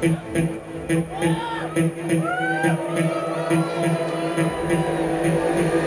Thank you.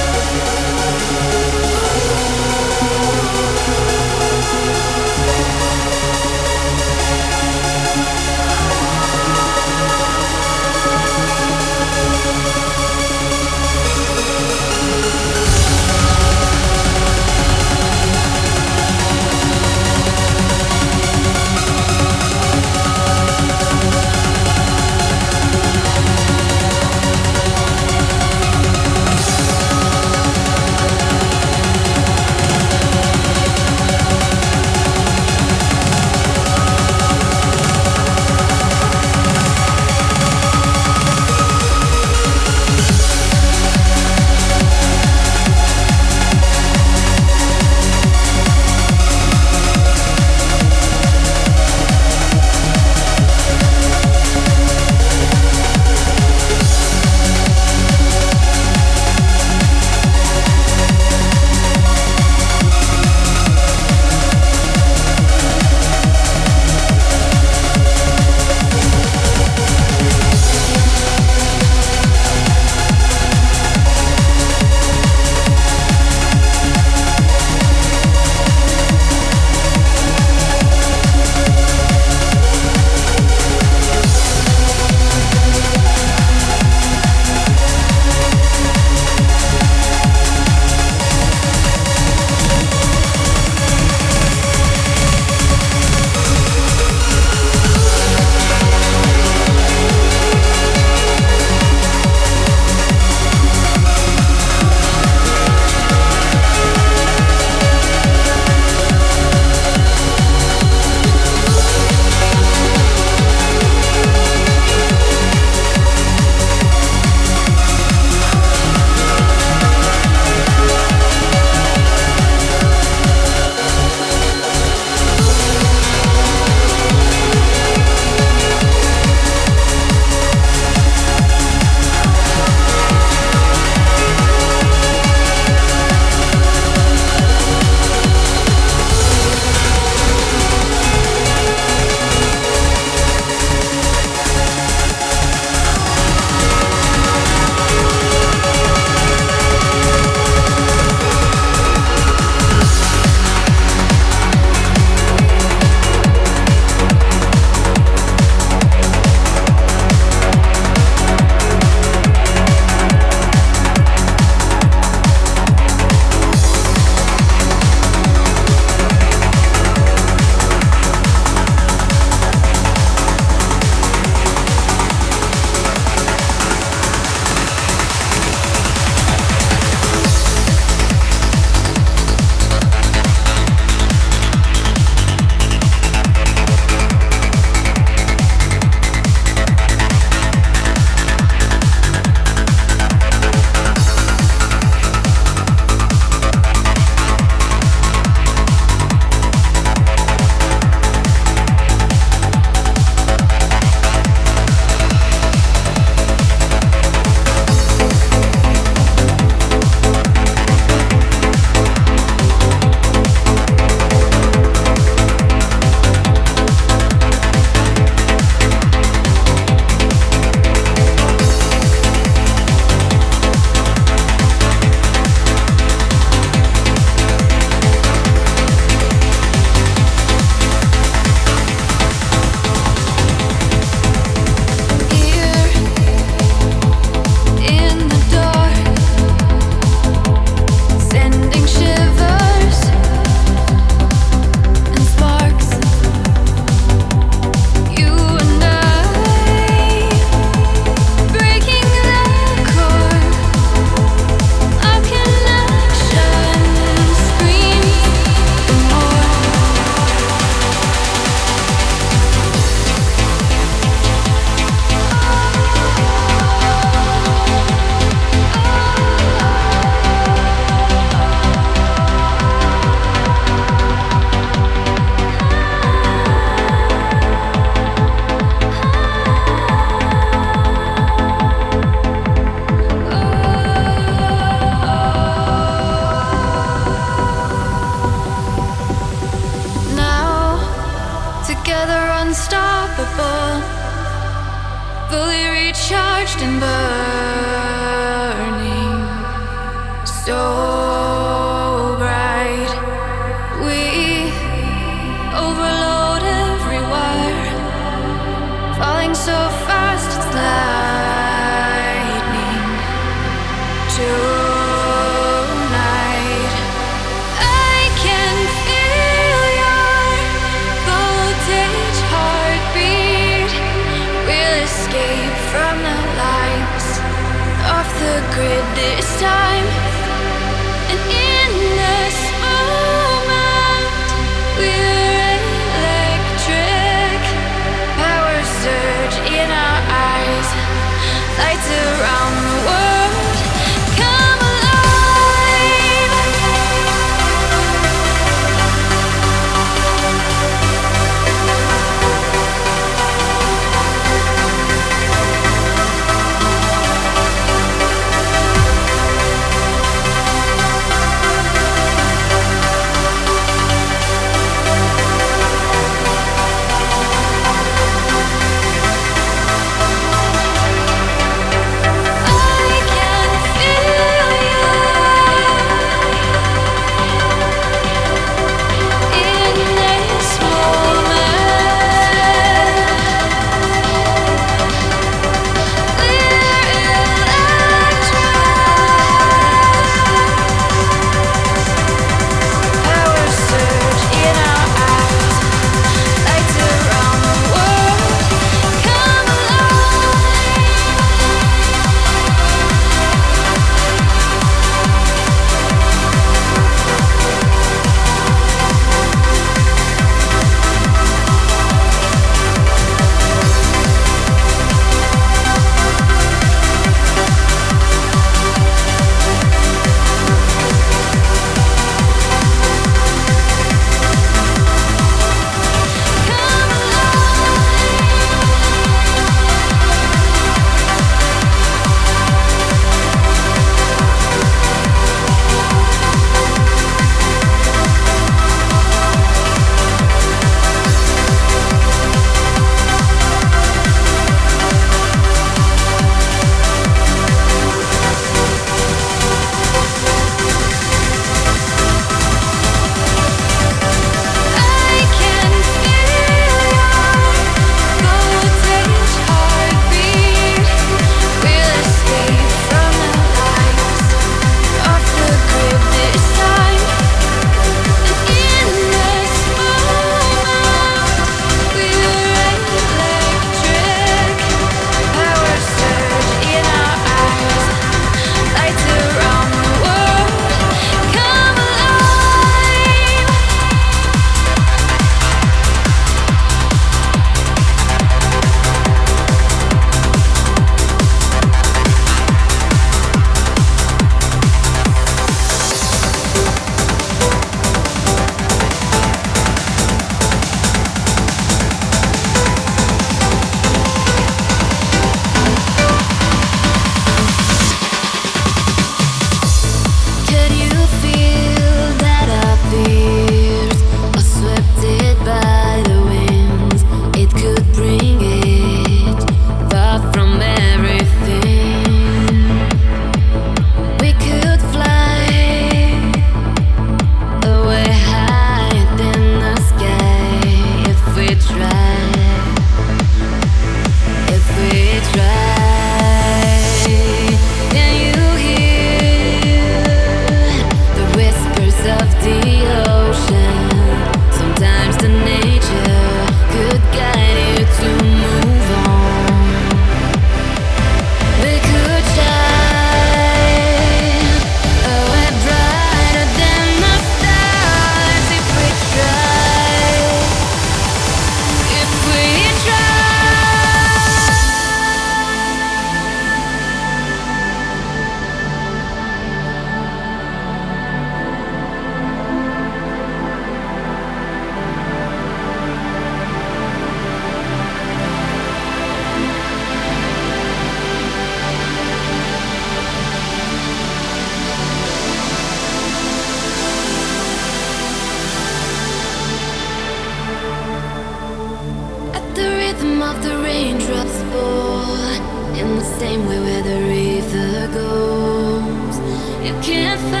Same way where the river goes. You can't find